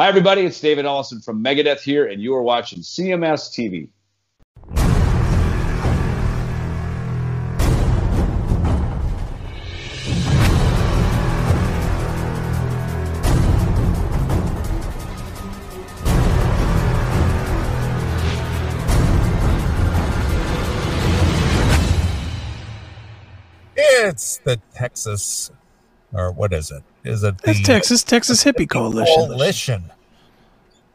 Hi, everybody. It's David Ellefson from Megadeth here, and you are watching CMS TV. It's the Texas, or what is it? Is it the That's Texas, Texas Hippie Coalition. Coalition?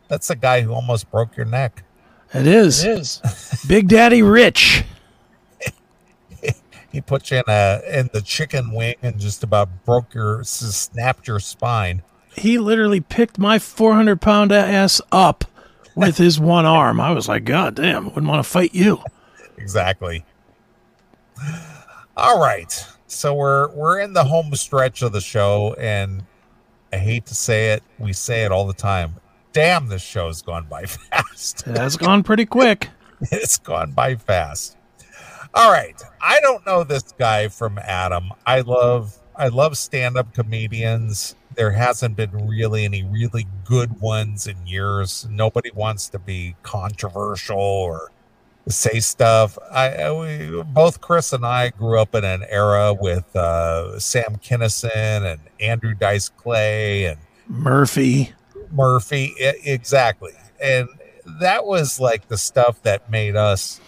That's the guy who almost broke your neck. It is. It is. Big Daddy Rich. He put you in a in the chicken wing and just about broke your snapped your spine. He literally picked my 400 pound ass up with his one arm. I was like, God damn, wouldn't want to fight you. Exactly. All right. So we're we're in the home stretch of the show, and I hate to say it, we say it all the time. Damn, this show's gone by fast. It has gone pretty quick. it's gone by fast. All right. I don't know this guy from Adam. I love I love stand-up comedians. There hasn't been really any really good ones in years. Nobody wants to be controversial or say stuff. I, we, both Chris and I grew up in an era with uh, Sam Kinison and Andrew Dice Clay and Murphy. Murphy. I- exactly. And that was like the stuff that made us.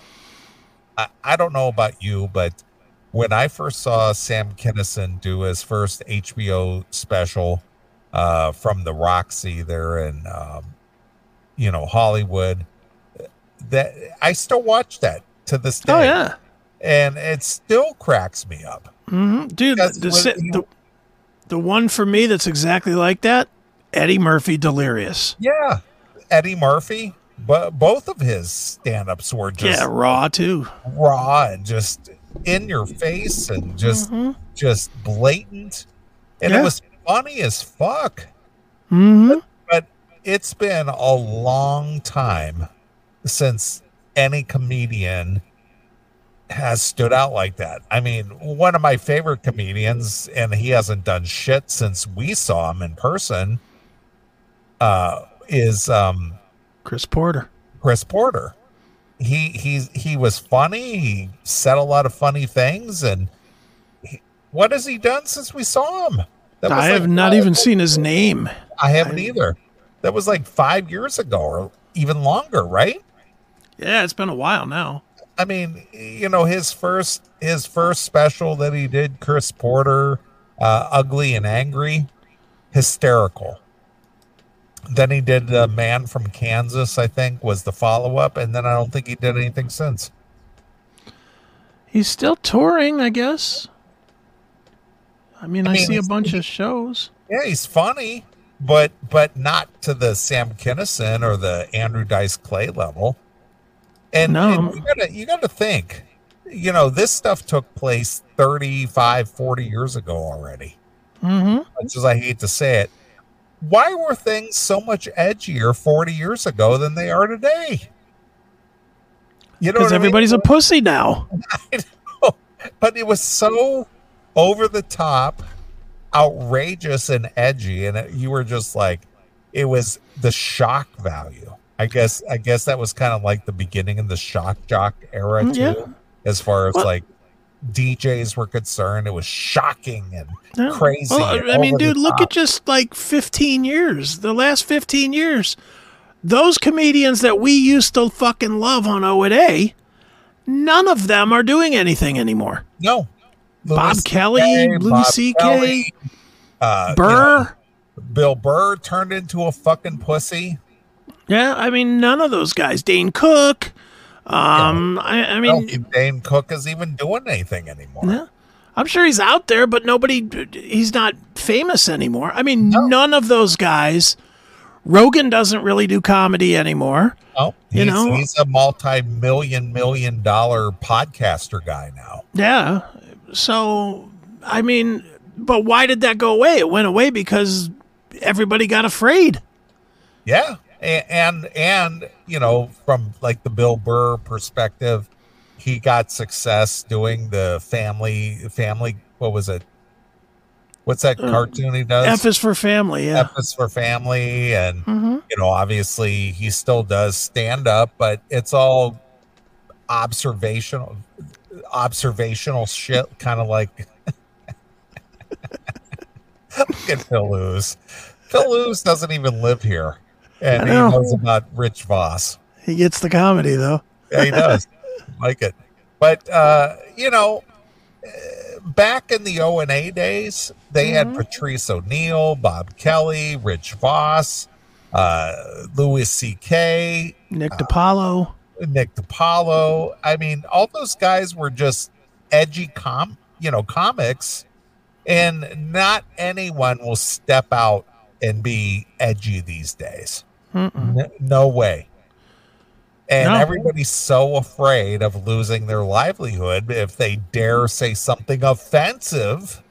I, I don't know about you, but when I first saw Sam Kinison do his first HBO special uh, from the Roxy there in, um, you know, Hollywood, that I still watch that to this day. Oh, yeah. And it still cracks me up. hmm Dude, the, the, the, one for me that's exactly like that Eddie Murphy Delirious. Yeah. Eddie Murphy, but both of his stand ups were just yeah, Raw, too. raw and just in your face and just just blatant and Yeah. it was funny as fuck hmm but it's been a long time since any comedian has stood out like that i mean one of my favorite comedians and he hasn't done shit since we saw him in person uh is um Chris Porter. Chris Porter. He he's he was funny. He said a lot of funny things, and he, what has he done since we saw him? I like have not even seen his name. I haven't either. That was like five years ago, or even longer, right? Yeah, it's been a while now. I mean, you know, his first his first special that he did, Chris Porter, uh, ugly and angry, hysterical. Then he did a man from Kansas, I think, was the follow up, and then I don't think he did anything since. He's still touring, I guess. I mean, I, mean, see a bunch of shows. Yeah, he's funny, but but not to the Sam Kinison or the Andrew Dice Clay level. And, No. and you gotta you gotta think, you know, this stuff took place 35, 40 years ago already. hmm Much as I hate to say it. Why were things so much edgier 40 years ago than they are today? You know Because what I mean? everybody's a pussy now. I know, but it was so over the top, outrageous, and edgy, and it, you were just like, it was the shock value. I guess. I guess that was kind of like the beginning of the shock jock era too, Yeah. as far as Well- like DJs were concerned. It was shocking and Yeah. crazy. Well, and I mean, dude, look at just like 15 years. The last 15 years, those comedians that we used to fucking love on O and A, none of them are doing anything anymore. no. Bob Louis Kelly, CK, Louis Bob C.K., Kelly, uh, you know, Burr. Bill Burr turned into a fucking pussy. Yeah, I mean, none of those guys. Dane Cook. Um, I, I I mean, don't Dane Cook is even doing anything anymore. Yeah. I'm sure he's out there, but nobody, he's not famous anymore. I mean, none of those guys. Rogan doesn't really do comedy anymore. Oh, You know- he's a multi-million million dollar podcaster guy now. Yeah. So, I mean, but why did that go away? It went away because everybody got afraid. Yeah, and and, and you know, from like the Bill Burr perspective, he got success doing the family family. What was it? what's that cartoon he does? F is for family. Yeah. F is for family, and hmm you know, obviously he still does stand up, but it's all observational, observational shit, kind of like. Look at Phil Lewis. Phil Lewis doesn't even live here, and he knows about Rich Voss. He gets the comedy though. Yeah, he does. like it. But uh, you know, uh, back in the O and A days, they had Patrice O'Neal, Bob Kelly, Rich Voss, uh, Louis C.K., Nick DiPaolo. Nick DiPaolo. I mean, all those guys were just edgy com, you know, comics, and not anyone will step out and be edgy these days. N- no way. And No. everybody's so afraid of losing their livelihood if they dare say something offensive.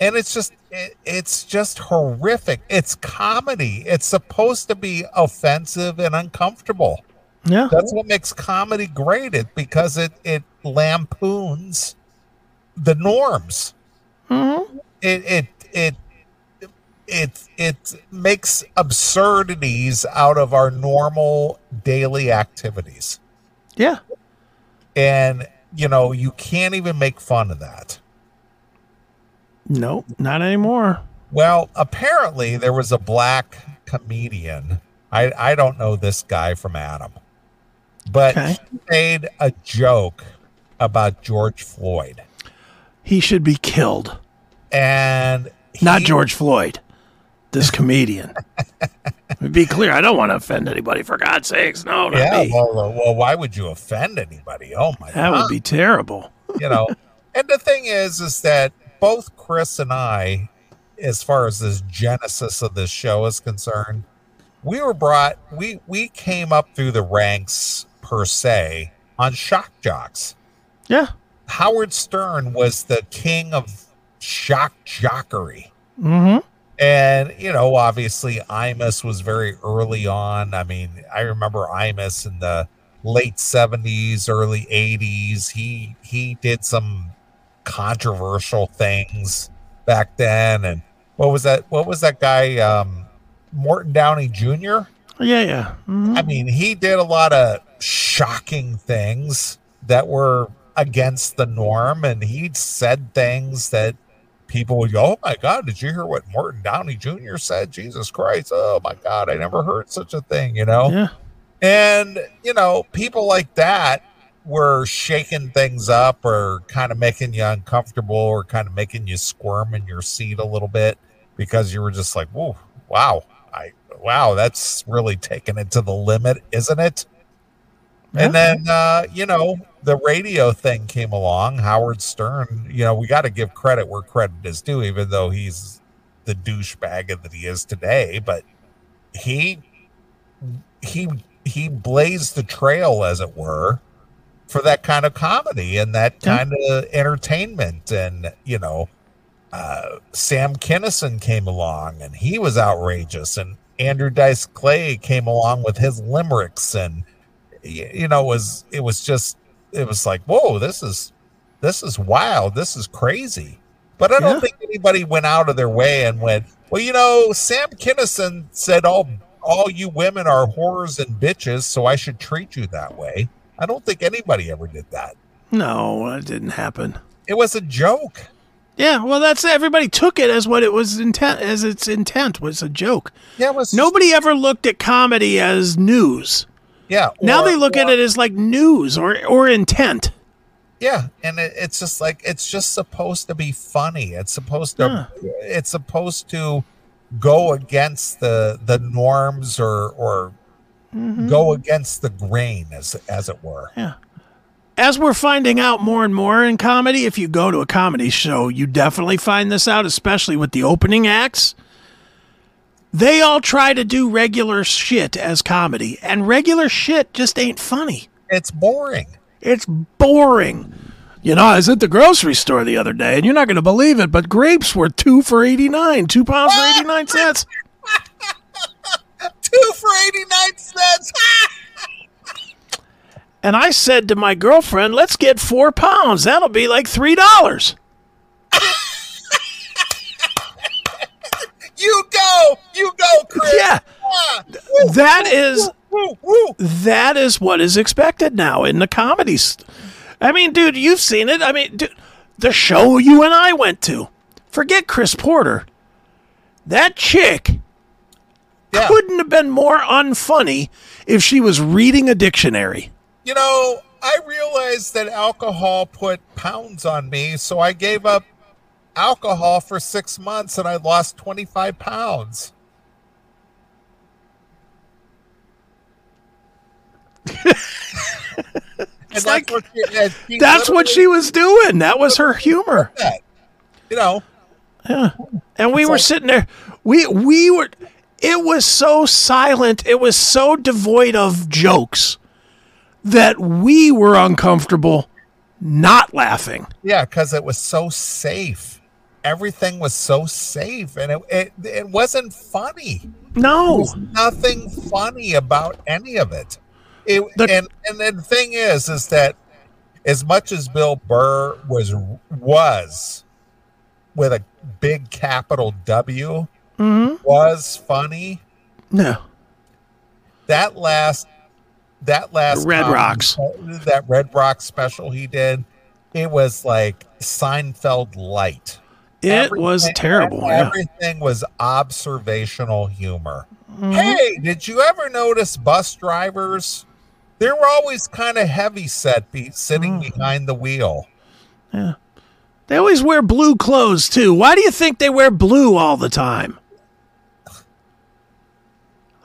And it's just it, it's just horrific. It's comedy. It's supposed to be offensive and uncomfortable. Yeah. That's what makes comedy great. It because it it lampoons the norms hmm it it it it it makes absurdities out of our normal daily activities Yeah. and you know you can't even make fun of that Nope. Not anymore. well apparently there was a black comedian i i don't know this guy from adam but Okay. he made a joke about george floyd He should be killed. and Not George Floyd. This comedian. be clear. I don't want to offend anybody. For God's sakes, no, not yeah me. well, uh, well why would you offend anybody oh my god. that god would be terrible. you know and the thing is is that both chris and i as far as this genesis of this show is concerned we were brought we we came up through the ranks per se on shock jocks Yeah. howard stern was the king of shock jockery Mm-hmm. And you know obviously imus was very early on. I mean i remember imus in the late 70s early 80s he he did some controversial things back then. And what was that what was that guy um morton downey jr Yeah, yeah. Mhm. I mean, he did a lot of shocking things that were against the norm, and he said things that people would go, "Oh my God, did you hear what Morton Downey Jr. said? Jesus Christ! Oh my God, I never heard such a thing." You know, Yeah. and you know, people like that were shaking things up or kind of making you uncomfortable or kind of making you squirm in your seat a little bit because you were just like, "Whoa, wow, I wow, that's really taking it to the limit, isn't it?" And then uh, you know, the radio thing came along. Howard Stern, you know, we got to give credit where credit is due, even though he's the douchebag that he is today. But he he he blazed the trail, as it were, for that kind of comedy and that Yeah. kind of entertainment. And you know, uh, Sam Kinison came along, and he was outrageous. And Andrew Dice Clay came along with his limericks, and you know, it was it was just it was like, whoa, this is this is wild, this is crazy. But I don't Yeah. think anybody went out of their way and went, well, you know, Sam Kinison said all all you women are whores and bitches, so I should treat you that way. I don't think anybody ever did that. No, it didn't happen. It was a joke. Yeah, well, that's everybody took it as what it was intent as its intent was a joke. Yeah, it was Nobody ever looked at comedy as news. Yeah. now or- they look at it as like news or or intent. Yeah, and it, it's just like it's just supposed to be funny. It's supposed to it's supposed to go against the the norms or or Mm-hmm. go against the grain as as it were. Yeah. As we're finding out more and more in comedy, if you go to a comedy show, you definitely find this out, especially with the opening acts. They all try to do regular shit as comedy, and regular shit just ain't funny. It's boring. It's boring. You know, I was at the grocery store the other day, and you're not going to believe it, but grapes were two for 89, two pounds for 89 cents. Two for 89 cents. And I said to my girlfriend, let's get four pounds. That'll be like $3. you go, you go, Chris. Yeah. Ah, That is woo, woo. that is what is expected now in the comedies. I mean, dude, you've seen it. I mean, dude, the show you and I went to. Forget Chris Porter. That chick Yeah. couldn't have been more unfunny if she was reading a dictionary. You know, I realized that alcohol put pounds on me, so I gave up alcohol for six months and I lost 25 pounds. that's like- what she, and she That's what she was doing. That was her humor. You know, Yeah. And we were like- sitting there. We we were. It was so silent. It was so devoid of jokes that we were uncomfortable not laughing. yeah, because it was so safe. Everything was so safe, and it it, it wasn't funny. No. There's nothing funny about any of it. It The- and and the thing is, is that as much as Bill Burr was was with a big capital W hmm was funny, No. that last that last Red comedy- Rocks. that Red Rock special he did, it was like Seinfeld light. It was Everything- terrible. Yeah. Everything was observational humor. Mhm. Hey, did you ever notice bus drivers? They were always kind of heavy set, be sitting Mm. behind the wheel. Yeah. They always wear blue clothes too. Why do you think they wear blue all the time?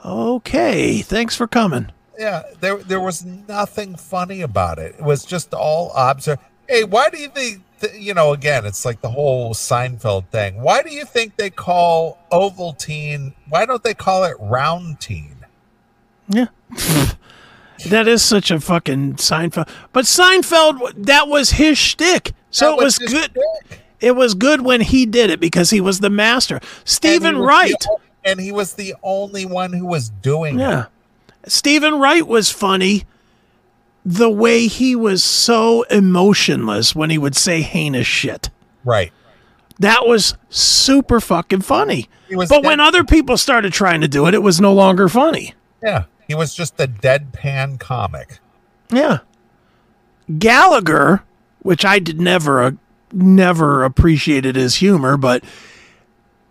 Okay, thanks for coming. Yeah, there there was nothing funny about it. It was just all observe. Hey, why do you think? th- you know, again, it's like the whole Seinfeld thing. Why do you think they call Ovaltine? Why don't they call it Round Teen? Yeah. that is such a fucking Seinfeld. But Seinfeld, that was his shtick. So That it was his good. shtick. It was good when he did it because he was the master. Stephen was the Wright. and he was the only one who was doing it. Yeah. Stephen Wright was funny the way he was so emotionless when he would say heinous shit. Right. That was super fucking funny. But when other people started trying to do it, it was no longer funny. yeah, he was just a deadpan comic. Yeah. Gallagher, which I did never uh, never appreciated his humor, but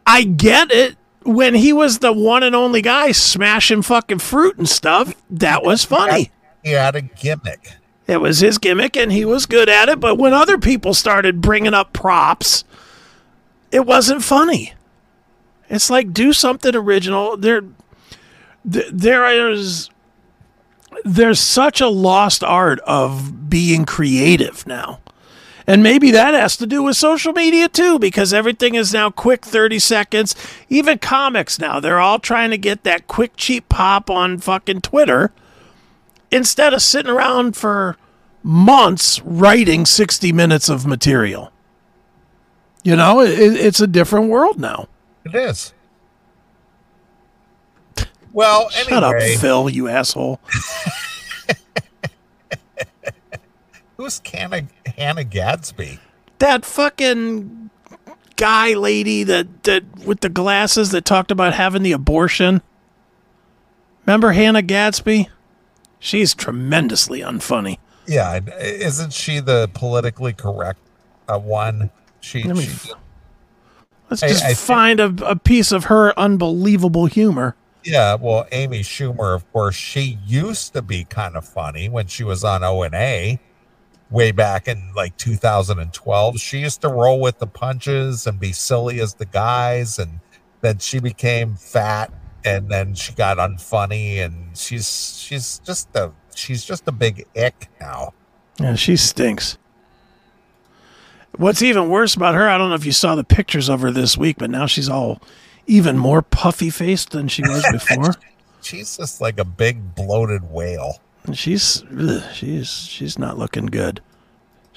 I get it when he was the one and only guy smashing fucking fruit and stuff. That was funny. He had a gimmick. It was his gimmick and he was good at it, but when other people started bringing up props, it wasn't funny. It's like do something original. There there is there's such a lost art of being creative now. And maybe that has to do with social media too, because everything is now quick 30 seconds. Even comics now, they're all trying to get that quick, cheap pop on fucking Twitter instead of sitting around for months writing 60 minutes of material. You know, it, it's a different world now. It is. Well, Shut up, anyway, Phil, you asshole. who's Hannah, Hannah Gadsby? That fucking guy lady that, that with the glasses that talked about having the abortion. Remember Hannah Gadsby? She's tremendously unfunny. Yeah, isn't she the politically correct uh, one? She, Let me she Let's I- just I find a, a piece of her unbelievable humor. Yeah, well, Amy Schumer, of course, she used to be kind of funny when she was on O and A, way back in like 2012. She used to roll with the punches and be silly as the guys, and then she became fat, and then she got unfunny, and she's she's just a she's just a big ick now. Yeah, she stinks. What's even worse about her, I don't know if you saw the pictures of her this week, but now she's all even more puffy faced than she was before. She's just like a big bloated whale. She's ugh, she's she's not looking good.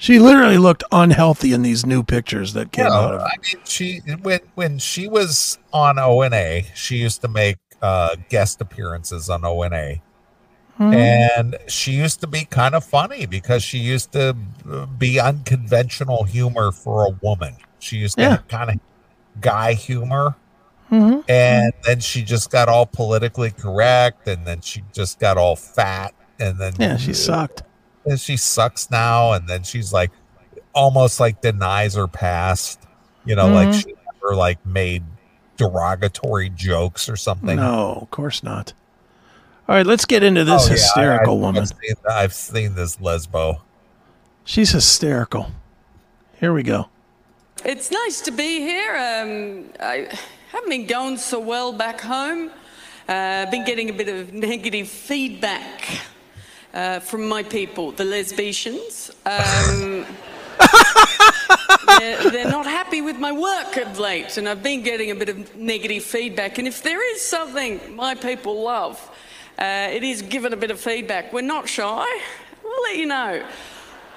She literally looked unhealthy in these new pictures that came out of I mean, she when when she was on ONA, she used to make uh, guest appearances on ONA, Mhm. and she used to be kind of funny because she used to uh, be unconventional humor for a woman. She used to Yeah. have kind of guy humor, Mhm. and then she just got all politically correct, and then she just got all fat, and then Yeah, she sucked. And she sucks now, and then she's like almost like denies her past, you know, like Mhm. she never like made derogatory jokes or something. No, of course not. All right, let's get into this Oh, yeah, hysterical I, I, woman. I've seen, I've seen this lesbo. She's hysterical. Here we go. It's nice to be here. Um, I haven't been going so well back home. Uh, been getting a bit of negative feedback uh, from my people, the lesbians. Um, they're, they're not happy with my work of late, and I've been getting a bit of negative feedback. And if there is something my people love, uh, it is given a bit of feedback. We're not shy. We'll let you know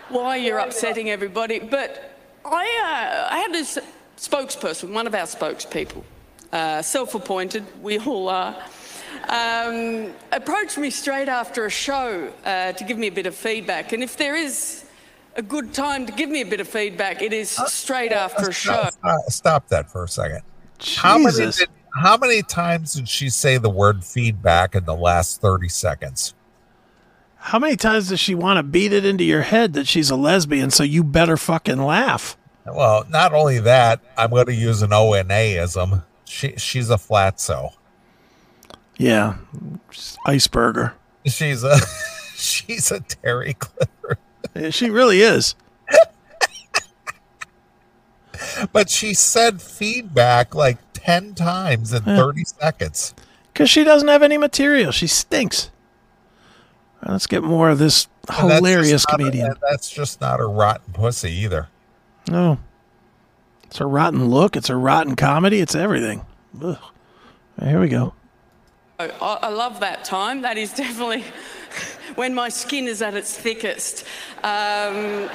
why you're upsetting everybody. But I, uh, I had this spokesperson, one of our spokespeople, uh, self-appointed, we all are, um, approached me straight after a show uh, to give me a bit of feedback. And if there is a good time to give me a bit of feedback, it is straight after a show. Stop, stop, stop that for a second. How many, did, how many times did she say the word feedback in the last 30 seconds? How many times does she want to beat it into your head that she's a lesbian so you better fucking laugh? Well, not only that, I'm going to use an ONAism. She, she's a flatso. Yeah. Iceberger. She's a she's a Terry Clifford. Yeah, she really is. But she said feedback like 10 times in 30 seconds. Because she doesn't have any material. She stinks. Right, let's get more of this And that's hilarious just not a- comedian. that's just not a rotten pussy either. No. It's a rotten look. It's a rotten comedy. It's everything. Ugh. Here we go. I, I love that time. That is definitely when my skin is at its thickest. Um,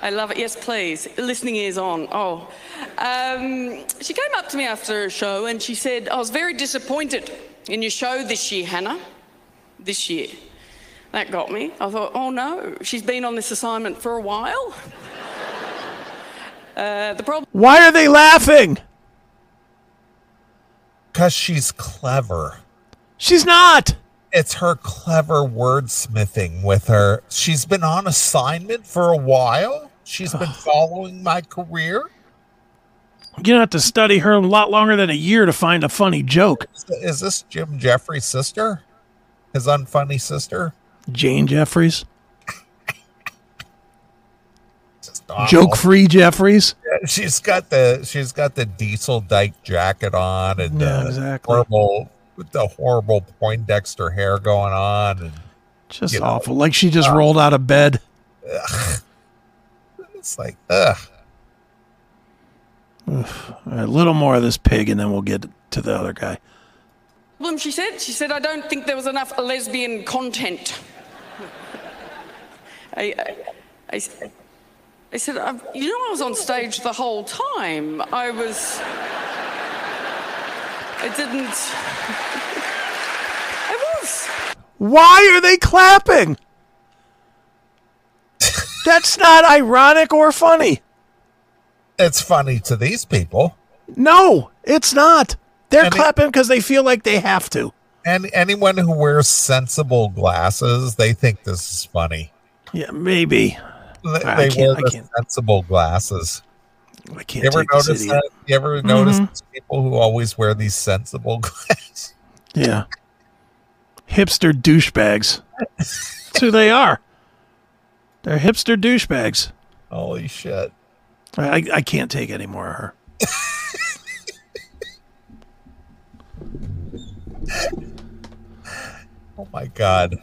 I love it. Yes, please. Listening ears on. Oh. Um, she came up to me after a show and she said, I was very disappointed in your show this year, Hannah. This year. That got me. I thought, oh no, she's been on this assignment for a while. Uh, the problem. Why are they laughing? Because she's clever. She's not. It's her clever wordsmithing with her. She's been on assignment for a while. She's been following my career. You're going to have to study her a lot longer than a year to find a funny joke. Is this Jim Jeffrey's sister? His unfunny sister? Jane Jeffries. Joke free Jeffries. She's got the she's got the diesel dyke jacket on and Yeah, uh, exactly. horrible with the horrible Poindexter hair going on and Just You know. awful. Like she just uh, rolled out of bed. it's like ugh. All right, a little more of this pig and then we'll get to the other guy. problem, she said. She said, I don't think there was enough lesbian content. I, I, I s- I said, I, said. you know, I was on stage the whole time. I was. I didn't. Why are they clapping? That's not ironic or funny. It's funny to these people. No, it's not. They're it- clapping because they feel like they have to. And anyone who wears sensible glasses, they think this is funny. Yeah, maybe. They, I they can't- wear the sensible glasses. I can't You ever notice that? You ever mm-hmm. notice people who always wear these sensible glasses? Yeah. Hipster douchebags. That's who they are. They're hipster douchebags. Holy shit. I, I- can't take any more of her. Oh my god.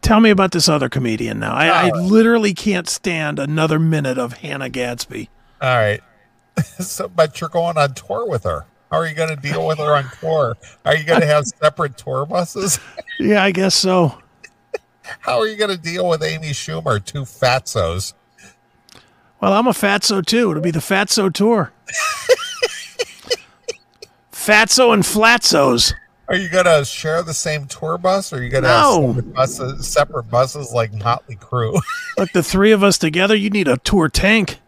Tell me about this other comedian now. I, I oh. literally can't stand another minute of Hannah Gadsby. All right. so, but you're going on tour with her. How are you going to deal with her on tour? Are you going to have separate tour buses? Yeah, I guess so. How are you going to deal with Amy Schumer, two fatzos? Well, I'm a fatso too. It'll be the fatso tour. fatso and flatsos. Are you going to share the same tour bus, or are you going to No. have separate buses, separate buses like Motley Crue? Look, the three of us together, you need a tour tank.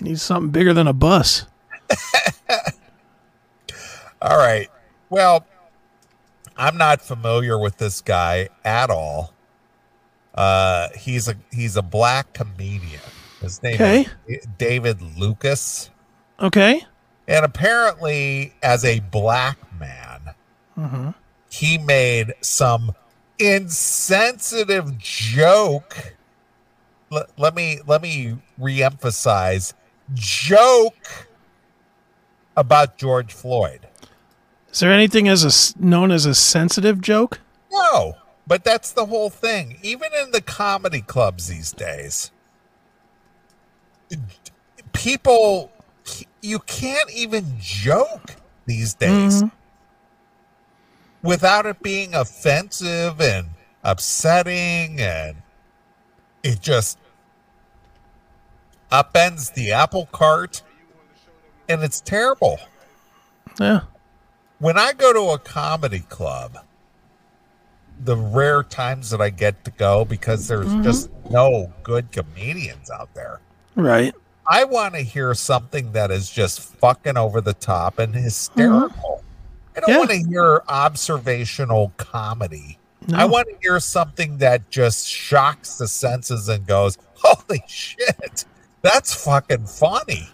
You need something bigger than a bus. All right. Well, I'm not familiar with this guy at all. Uh, he's a he's a black comedian. His name Okay. is David Lucas, Okay. and apparently, as a black man, Mm-hmm. he made some insensitive joke. Let, let me let me reemphasize joke about George Floyd. Is there anything as a known as a sensitive joke? No, but that's the whole thing. Even in the comedy clubs these days, people you can't even joke these days mm-hmm. without it being offensive and upsetting and it just upends the apple cart and it's terrible Yeah. When I go to a comedy club, the rare times that I get to go because there's mm-hmm. just no good comedians out there. Right. I want to hear something that is just fucking over the top and hysterical. Mm-hmm. I don't Yeah. want to hear observational comedy. I want to hear something that just shocks the senses and goes, "Holy shit, that's fucking funny."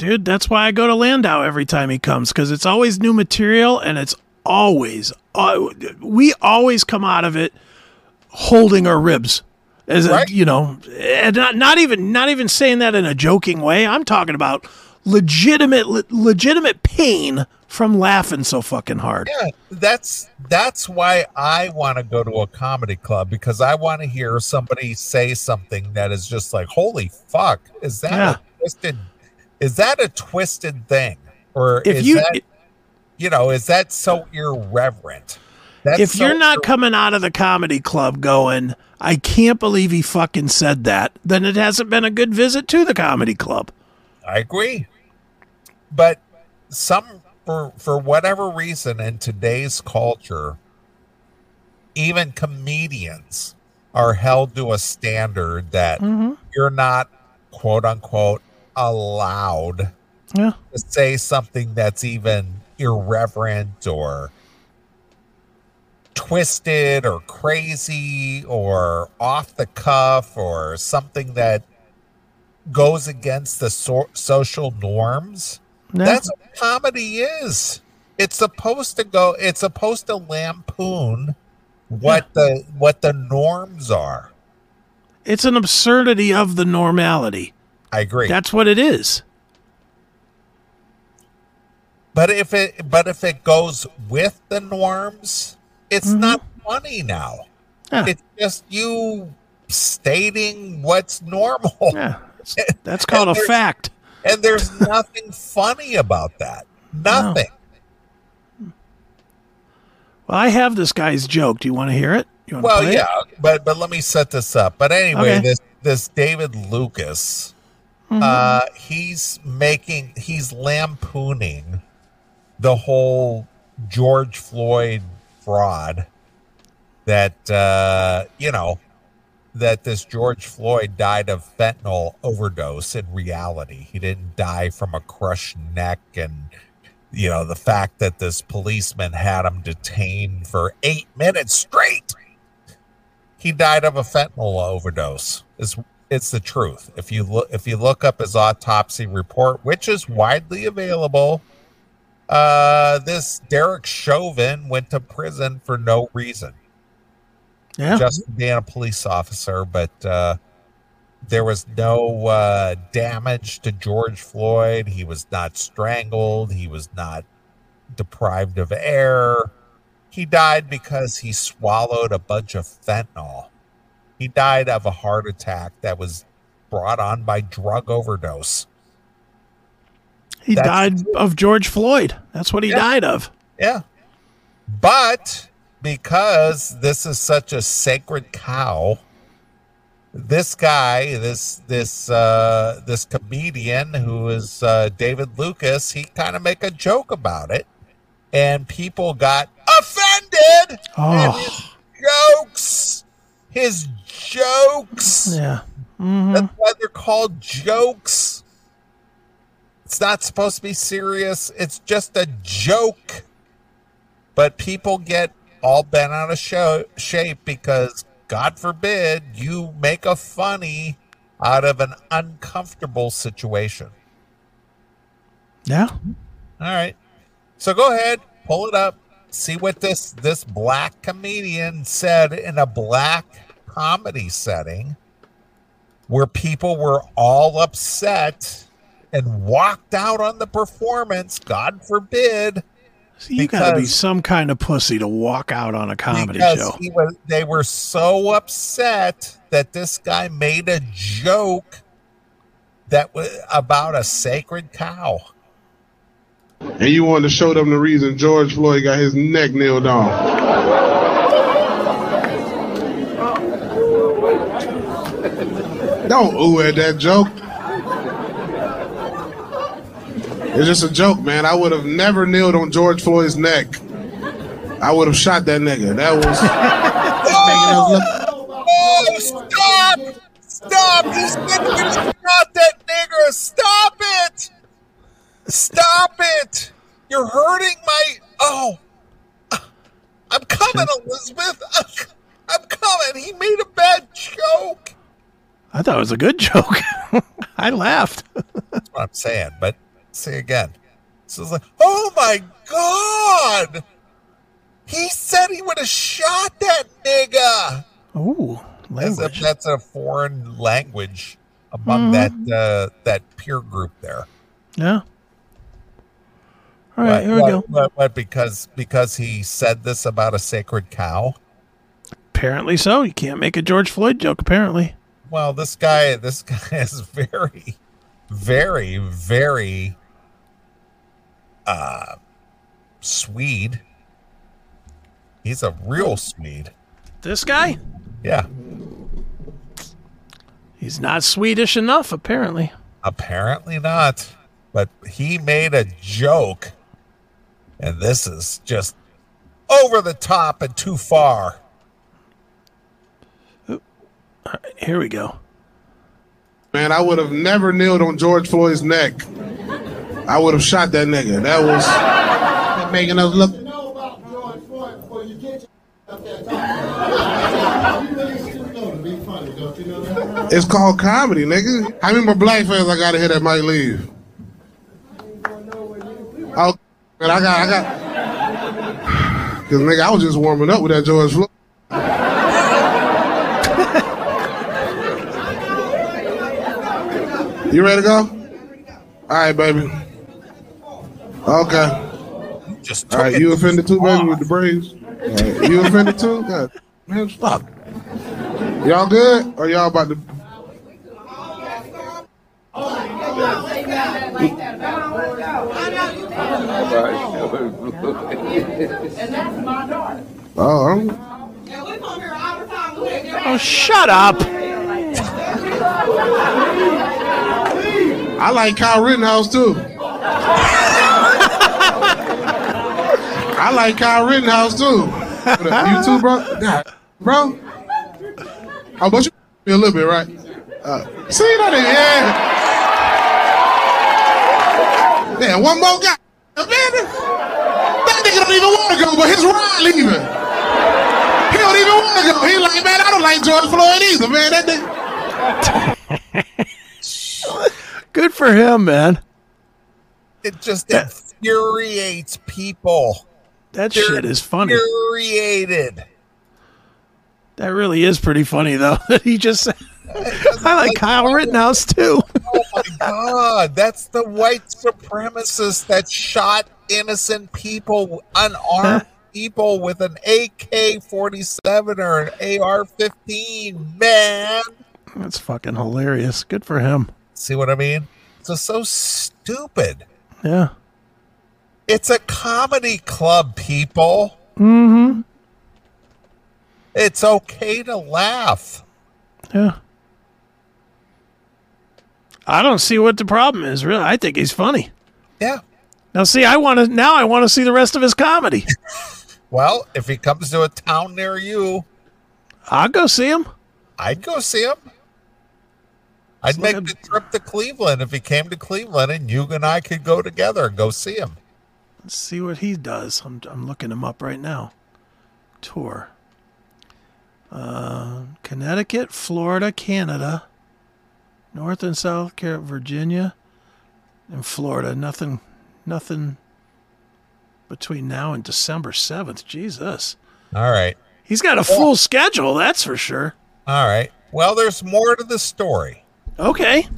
Dude, that's why I go to Landau every time he comes because it's always new material and it's always, uh, we always come out of it holding our ribs. As a, you know, and not, not even not even saying that in a joking way. I'm talking about legitimate le- legitimate pain from laughing so fucking hard. Yeah, that's that's why I want to go to a comedy club because I want to hear somebody say something that is just like, "Holy fuck, is that Yeah. a twisted? Is that a twisted thing, or If is you that you know is that so irreverent?" That's if so you're not coming out of the comedy club going, I can't believe he fucking said that, then it hasn't been a good visit to the comedy club. I agree, but some for for whatever reason in today's culture, even comedians are held to a standard that mm-hmm. you're not quote unquote allowed Yeah. to say something that's even irreverent or twisted or crazy or off the cuff or something that goes against the so- social norms. No. That's what comedy is. It's supposed to go. It's supposed to lampoon what the what the norms are. It's an absurdity of the normality. I agree. That's what it is. but if it but if it goes with the norms, it's Mm-hmm. not funny now. Yeah. It's just you stating what's normal. Yeah. That's, called a fact. And there's nothing funny about that. Nothing. Well, I have this guy's joke. Do you want to hear it? You want Well, yeah, but but let me set this up. But anyway, Okay. this this David Lucas, uh, he's making he's lampooning the whole George Floyd fraud that uh, you know that this George Floyd died of fentanyl overdose. In reality, he didn't die from a crushed neck and you know the fact that this policeman had him detained for eight minutes straight he died of a fentanyl overdose is it's the truth. If you look if you look up his autopsy report which is widely available uh this derek chauvin went to prison for no reason. Yeah. just being a police officer but uh there was no uh damage to george floyd. He was not strangled. He was not deprived of air. He died because he swallowed a bunch of fentanyl. He died of a heart attack that was brought on by drug overdose. he that's- died of George Floyd. That's what he Yeah. died of. Yeah. But because this is such a sacred cow, this guy, this this uh this comedian who is uh David Lucas, he kind of make a joke about it. And people got offended. Oh, jokes. His jokes. yeah. hmm That's why they're called jokes. It's not supposed to be serious. It's just a joke. But people get all bent out of show, shape because, God forbid, you make a funny out of an uncomfortable situation. Yeah. All right. So go ahead, pull it up, see what this this black comedian said in a black comedy setting where people were all upset and walked out on the performance, God forbid, So you got to be some kind of pussy to walk out on a comedy because show. he was, they were so upset that this guy made a joke that was about a sacred cow. And you wanted to show them the reason George Floyd got his neck nailed off. Don't ooh at that joke. It's just a joke, man. I would have never kneeled on George Floyd's neck. I would have shot that nigga. That was making us look. Oh, stop! Stop! He's getting to shot that nigga. Stop it! Stop it! You're hurting my. Oh, I'm coming, Elizabeth. I'm, I'm coming. He made a bad joke. I thought it was a good joke. I laughed. That's what I'm saying. But say again. So it's like, oh my god! He said he would have shot that nigga. Ooh, As if language. that's a foreign language among that uh, that peer group there. Yeah. All right, What- here we what- go. What, what, because because he said this about a sacred cow. Apparently so. You can't make a George Floyd joke, apparently. Well, this guy this guy is very, very, very uh Swede. He's a real Swede. This guy? Yeah. He's not Swedish enough, apparently. Apparently not. But he made a joke. And this is just over the top and too far. Uh, here we go. Man, I would have never kneeled on George Floyd's neck. I would have shot that nigga. That was making us look. know about George Floyd before you get up there talking. You really should know to be funny, don't you know? It's called comedy, nigga. How many more black fans I gotta hear that might leave? Oh, man, I got, I got. Cause nigga, I was just warming up with that George Floyd. You ready to go? All right, baby. Okay. Just All took right, it you offended too, baby, with the braids? All right, You offended too? God, man, fuck. Y'all good? Or y'all about to? Oh, I'm, Oh, shut up. I like Kyle Rittenhouse too. I like Kyle Rittenhouse too. You too, bro? Nah, bro. How about you? A little bit, right? Uh, see that? Yeah. Yeah, one more guy. Man, that nigga don't even want to go, but his ride leaving. He don't even want to go. He like, man, I don't like George Floyd either, man. That nigga. Good for him, man. It just infuriates people. That They're shit is funny. Infuriated. That really is pretty funny, though. That he just said, I like Kyle Rittenhouse, too. Oh my god, that's the white supremacist that shot innocent people, unarmed people with an AK 47 or an AR 15. Man. That's fucking hilarious. Good for him. See what I mean? It's just so stupid. Yeah. It's a comedy club, people. Mm-hmm. It's okay to laugh. Yeah. I don't see what the problem is, really. I think he's funny. Yeah. Now, see, I want to, now I want to see the rest of his comedy. Well, if he comes to a town near you, I'll go see him. I'd go see him. I'd make at- the trip to Cleveland if he came to Cleveland, and you and I could go together and go see him. Let's see what he does. I'm, I'm looking him up right now. Tour. Uh, Connecticut, Florida, Canada, North and South Carolina, Virginia, and Florida. Nothing, nothing between now and December 7th. Jesus. All right. He's got a full schedule, that's for sure. All right. Well, there's more to the story. Okay.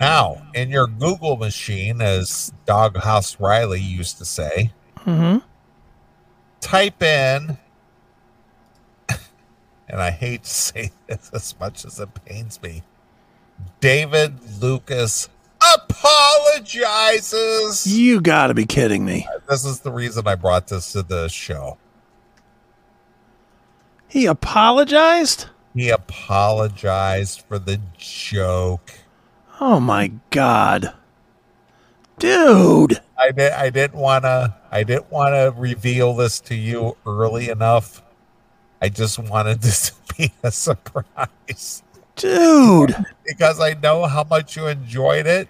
Now, in your Google machine, as Doghouse Riley used to say, Mm-hmm. type in, and I hate to say this as much as it pains me, David Lucas apologizes. You got to be kidding me. This is the reason I brought this to the show. He apologized? He apologized for the joke. Oh my God. Dude. I did. I didn't want to. I didn't want to reveal this to you early enough. I just wanted this to be a surprise Dude. because I know how much you enjoyed it,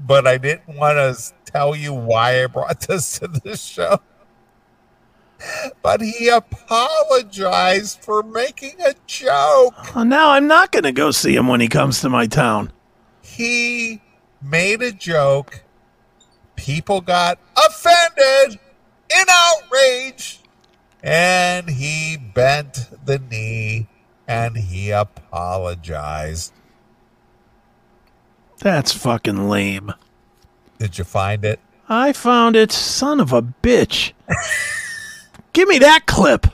but I didn't want to tell you why I brought this to the show. But he apologized for making a joke. Well, now I'm not going to go see him when he comes to my town. He made a joke. People got offended in outrage. And he bent the knee and he apologized. That's fucking lame. Did you find it? I found it. Son of a bitch. Give me that clip.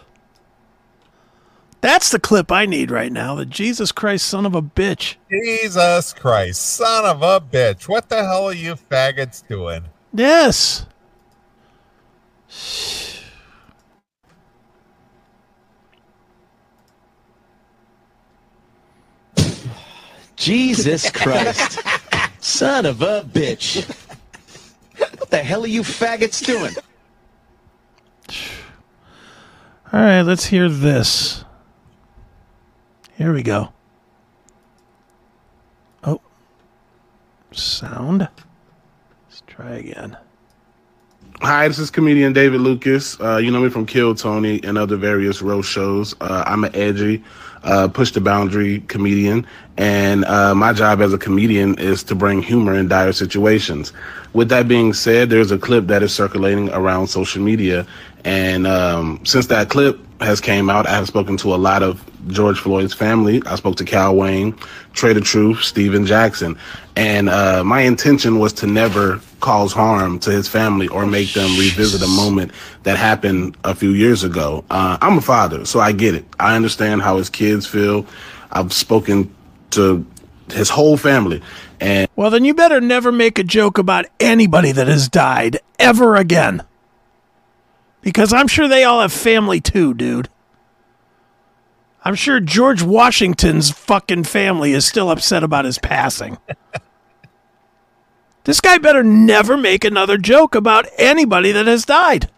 That's the clip I need right now. The Jesus Christ son of a bitch. Jesus Christ, son of a bitch. What the hell are you faggots doing? Yes. Jesus Christ. Son of a bitch. What the hell are you faggots doing? All right, let's hear this. Here we go. Oh. Sound. Let's try again. Hi, this is comedian David Lucas. Uh, you know me from Kill Tony and other various roast shows. Uh, I'm an edgy, uh, push the boundary comedian, and uh, my job as a comedian is to bring humor in dire situations. With that being said, there's a clip that is circulating around social media, and um, since that clip has came out, I have spoken to a lot of George Floyd's family. I spoke to Cal Wayne, Trader Truth, Stephen Jackson, and uh, my intention was to never cause harm to his family or make them revisit a moment that happened a few years ago. Uh, I'm a father, so I get it. I understand how his kids feel. I've spoken to his whole family, and Well, then you better never make a joke about anybody that has died ever again. Because I'm sure they all have family too, dude. I'm sure George Washington's fucking family is still upset about his passing. this guy better never make another joke about anybody that has died.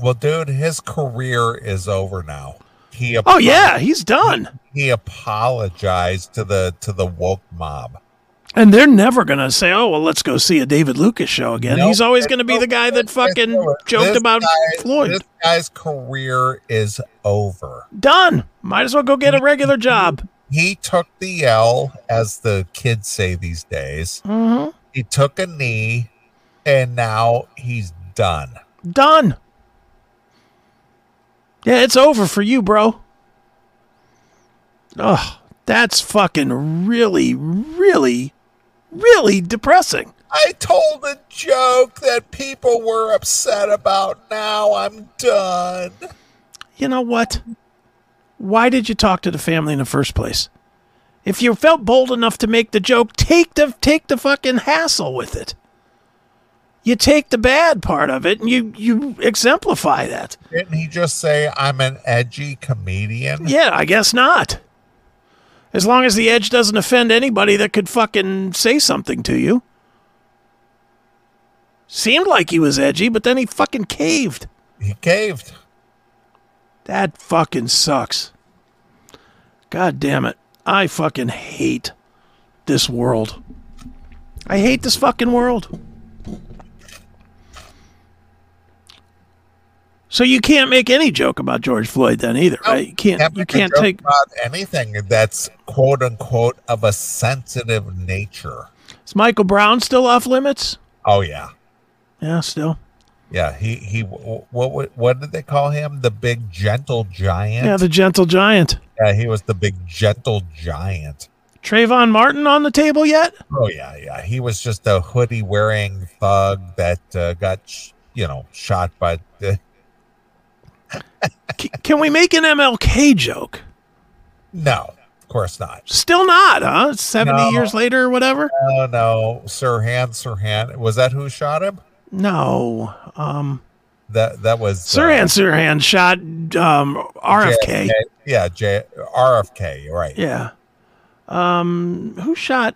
Well, dude, his career is over now. He Oh yeah, he's done. he apologized to the to the woke mob. And they're never gonna say, "Oh, well, let's go see a David Lucas show again." Nope. He's always gonna be the guy that fucking joked This about guy- Floyd. This guy's career is over. Done. Might as well go get a regular job. He took the L, as the kids say these days. hmm He took a knee, and now he's done. Done. Yeah, it's over for you, bro. Oh, that's fucking really, really, really depressing. I told a joke that people were upset about. Now I'm done. You know what? Why did you talk to the family in the first place? If you felt bold enough to make the joke, take the take the fucking hassle with it. You take the bad part of it and you you exemplify that. Didn't he just say I'm an edgy comedian? Yeah, I guess not. As long as the edge doesn't offend anybody that could fucking say something to you. Seemed like he was edgy, but then he fucking caved. He caved. That fucking sucks. God damn it. I fucking hate this world. I hate this fucking world. So you can't make any joke about George Floyd then either, right? You can't. you make a can't take. about anything that's quote unquote of a sensitive nature. Is Michael Brown still off limits? Oh yeah, Yeah, still. yeah. He he. What what what did they call him? The big gentle giant. Yeah, the gentle giant. yeah, he was the big gentle giant. Trayvon Martin on the table yet? Oh yeah, yeah. He was just a hoodie wearing thug that uh, got sh- you know shot by. The, C- can we make an MLK joke? no, of course not. Still not, huh? Seventy No. years later or whatever. Oh no, Sirhan, Sirhan. Was that who shot him? No. Um, That that was Sirhan Sirhan shot um, RFK. JFK. Yeah, J- RFK. Right. Yeah. Um, who shot?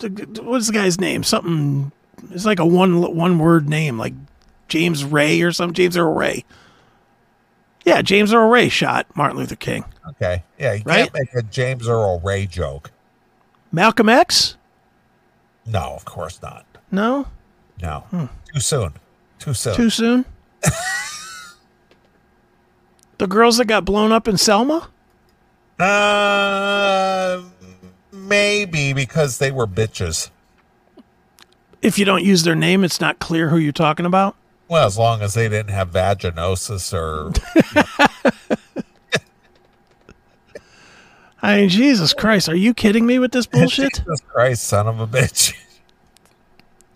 What's the guy's name? Something. It's like a one one word name, like James Ray or something. James Earl Ray. Yeah, James Earl Ray shot Martin Luther King. Okay. Yeah, you Right? can't make a James Earl Ray joke. Malcolm X? No, of course not. No, No. Too soon. Too soon. too soon. the girls that got blown up in Selma? Uh, maybe because they were bitches. If you don't use their name, it's not clear who you're talking about. Well, as long as they didn't have vaginosis or I mean, Jesus Christ, are you kidding me with this bullshit? Jesus Christ, son of a bitch.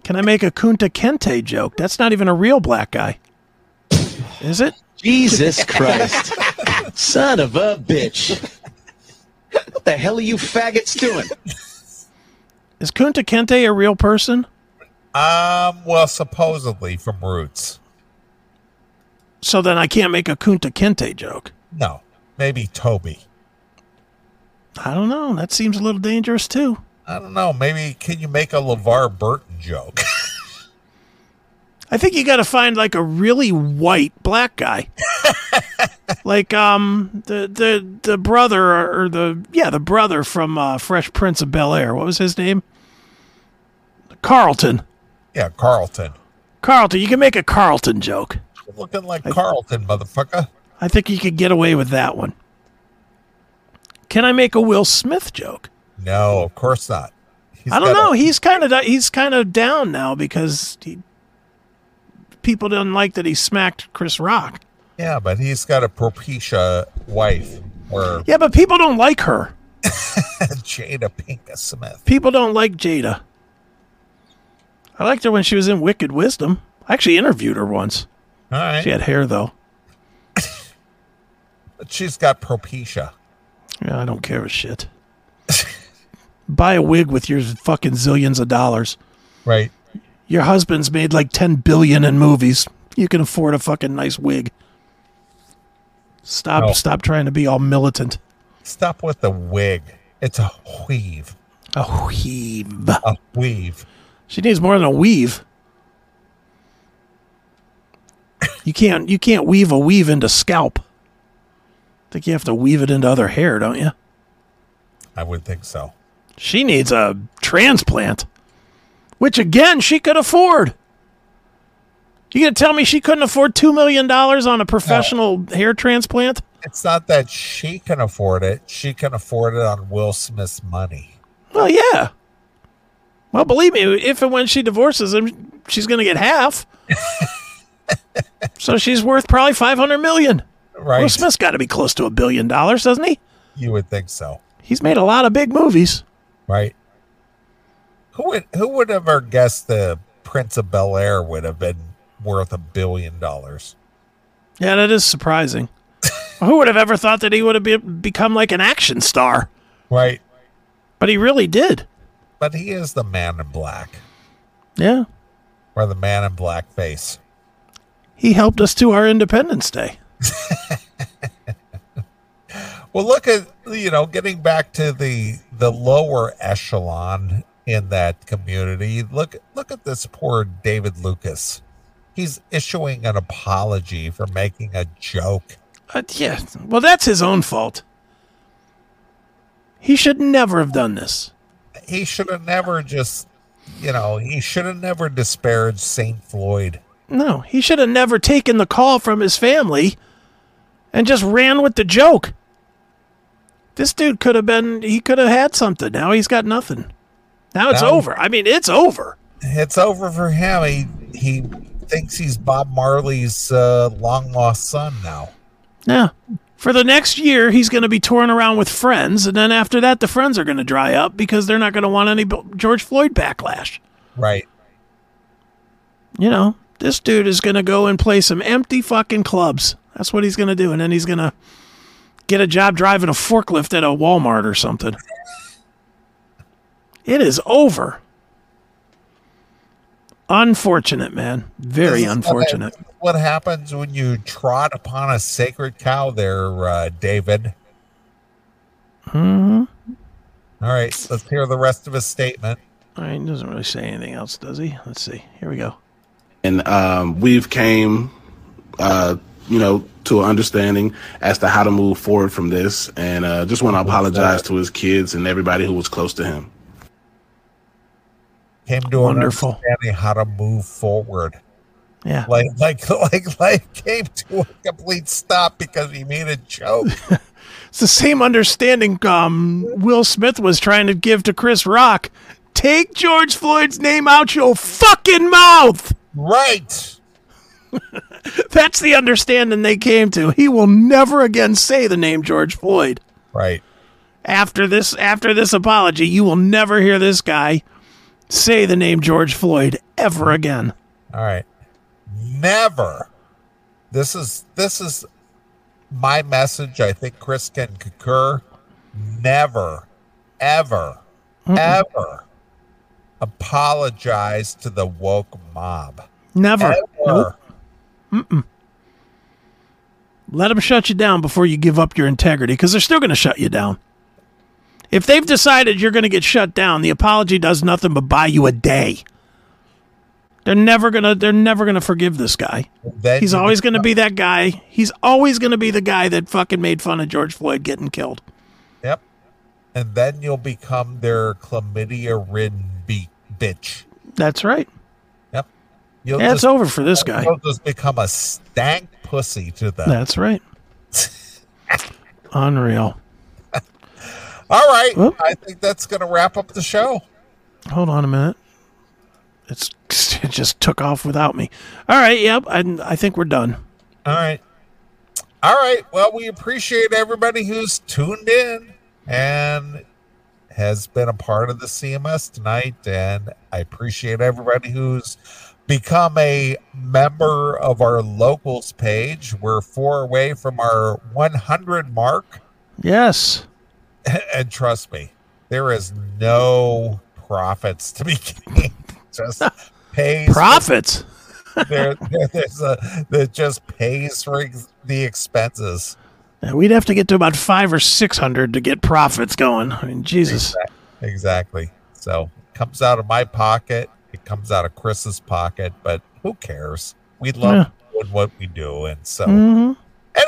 Can I make a Kunta Kinte joke? That's not even a real black guy. Is it? Jesus Christ. Son of a bitch. What the hell are you faggots doing? Is Kunta Kinte a real person? Um, well, supposedly from Roots. So then I can't make a Kunta Kinte joke. No, maybe Toby. I don't know. That seems a little dangerous too. I don't know. Maybe can you make a LeVar Burton joke? I think you got to find like a really white black guy. like um the the the brother or the yeah, the brother from uh, Fresh Prince of Bel-Air. What was his name? Carlton. Yeah, Carlton. Carlton, you can make a Carlton joke. Looking like Carlton, motherfucker. I think you could get away with that one. Can I make a Will Smith joke? No, of course not. He's I don't got a- know. He's kind of he's kind of down now because he, people didn't like that he smacked Chris Rock. yeah, but he's got a Propecia wife or Yeah, but people don't like her. Jada Pinkett Smith. People don't like Jada. I liked her when she was in Wicked Wisdom. I actually interviewed her once. All right, She had hair though. she's got Propecia. Yeah, I don't care a shit. Buy a wig with your fucking zillions of dollars. Right. Your husband's made like 10 billion in movies. You can afford a fucking nice wig. Stop No. stop trying to be all militant. Stop with the wig. It's a weave. A weave. A weave. She needs more than a weave. You can't you can't weave a weave into scalp. I think you have to weave it into other hair, don't you? I would think so. She needs a transplant, which again she could afford. You gonna tell me she couldn't afford two million dollars on a professional hair transplant? It's not that she can afford it. She can afford it on Will Smith's money. Well, yeah. Well, believe me, if and when she divorces him, she's gonna get half. so she's worth probably five hundred million. Right. Will Smith's got to be close to a billion dollars, doesn't he? You would think so. He's made a lot of big movies. Right. Who would who would ever guess the Prince of Bel Air would have been worth a billion dollars? Yeah, that is surprising. Who would have ever thought that he would have be, become like an action star? Right. But he really did. But he is the man in black. Yeah. Or the man in black face. He helped us to our Independence Day. Well, look at you know, getting back to the the lower echelon in that community. Look look at this poor David Lucas. He's issuing an apology for making a joke. Uh, yeah. Well, that's his own fault. He should never have done this. He should have never just, you know, he should have never disparaged St. Floyd. No, he should have never taken the call from his family and just ran with the joke. This dude could have been, he could have had something. Now he's got nothing. Now it's Now- over. I mean, it's over. It's over for him. He he thinks he's Bob Marley's uh, long lost son now. Yeah. For the next year, he's going to be touring around with friends. And then after that, the friends are going to dry up because they're not going to want any George Floyd backlash. Right. You know, this dude is going to go and play some empty fucking clubs. That's what he's going to do. And then he's going to get a job driving a forklift at a Walmart or something. It is over. Unfortunate, man. Very unfortunate. What happens when you trot upon a sacred cow there, uh, David? hmm All right, let's hear the rest of his statement. All right, he doesn't really say anything else, does he? Let's see. Here we go. and um, we've came, uh, you know, to an understanding as to how to move forward from this. And uh, just want to apologize to his kids and everybody who was close to him. Came to Wonderful. an understanding how to move forward. Yeah. Like like like like came to a complete stop because he made a joke. It's the same understanding um, Will Smith was trying to give to Chris Rock. Take George Floyd's name out your fucking mouth. right. That's the understanding they came to. He will never again say the name George Floyd. Right. After this after this apology, you will never hear this guy say the name George Floyd ever again. All right. Never. This is this is my message. I think Chris can concur. Never, ever, ever apologize to the woke mob. Never. Ever. Nope. Let them shut you down before you give up your integrity because they're still going to shut you down. If they've decided you're going to get shut down, the apology does nothing but buy you a day. They're never going to they're never to forgive this guy. He's always going to be that guy. He's always going to be the guy that fucking made fun of George Floyd getting killed. Yep. And then you'll become their chlamydia ridden be- bitch. That's right. Yep. You'll Yeah, it's over for this guy. You'll just become a stank pussy to them. That's right. Unreal. All right. Well- I think that's going to wrap up the show. Hold on a minute. It's it just took off without me. All right, yep. I I think we're done. All right. All right. Well, we appreciate everybody who's tuned in and has been a part of the CMS tonight. And I appreciate everybody who's become a member of our locals page. We're four away from our 100 mark. Yes. And trust me, there is no profits to be gained. Just pays Profits. there, there- there's a that just pays for ex- the expenses. Yeah, we'd have to get to about five or six hundred to get profits going. I mean, Jesus. Exactly. So it comes out of my pocket. It comes out of Chris's pocket, but who cares? We love Yeah. doing what we do, and so hmm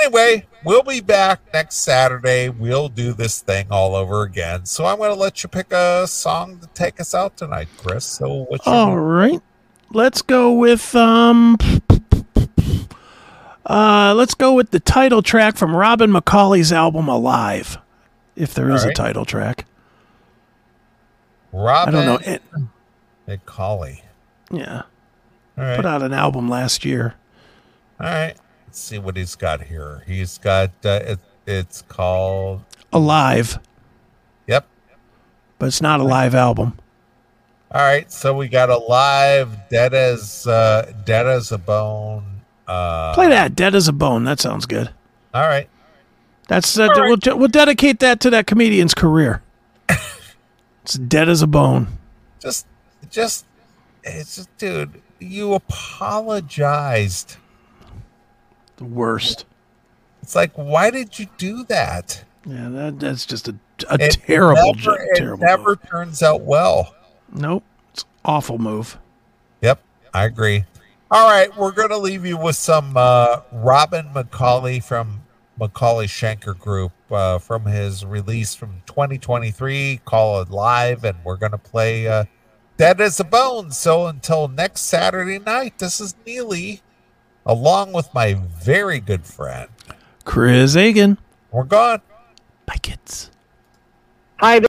anyway, we'll be back next Saturday. We'll do this thing all over again. So I'm going to let you pick a song to take us out tonight, Chris. So what's All right. Let's go with um. Uh, let's go with the title track from Robin McAuley's album Alive, if there is All a right. title track. Robin I don't know. It, McAuley. yeah, right. put out an album last year. All right. Let's see what he's got here. He's got uh, it, it's called Alive, Yep. but it's not a live album. All right. So we got Alive, Dead as uh Dead as a Bone. Uh Play that. Dead as a Bone. That sounds good. All right. That's uh, All right. we'll we'll dedicate that to that comedian's career. it's dead as a bone. Just just it's just dude, you apologized. The worst. It's like why did you do that? Yeah, that that's just a, a It terrible, never, it terrible. never move. turns out well. Nope, it's awful move. Yep, I agree. All right, we're going to leave you with some uh, Robin McAuley from McAuley Schenker group uh, from his release from 2023. Call it live, and we're going to play uh, Dead as a Bone. So until next Saturday night, this is Neeley, along with my very good friend Chris Akin. We're gone. Bye, kids. Hi.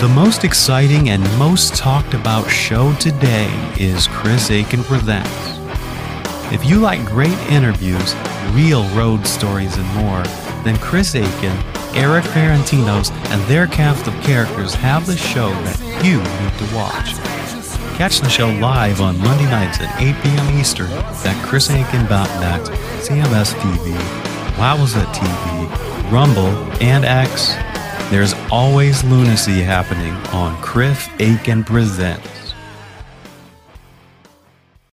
The most exciting and most talked about show today is Chris Akin Presents. If you like great interviews, real road stories, and more, then Chris Akin, Eric Ferentinos, and their cast of characters have the show that you need to watch. Catch the show live on Monday nights at 8 p.m. Eastern at chrisakin.net, CMS TV, Wowza TV, Rumble, and X. There's always lunacy happening on Chris Akin Presents.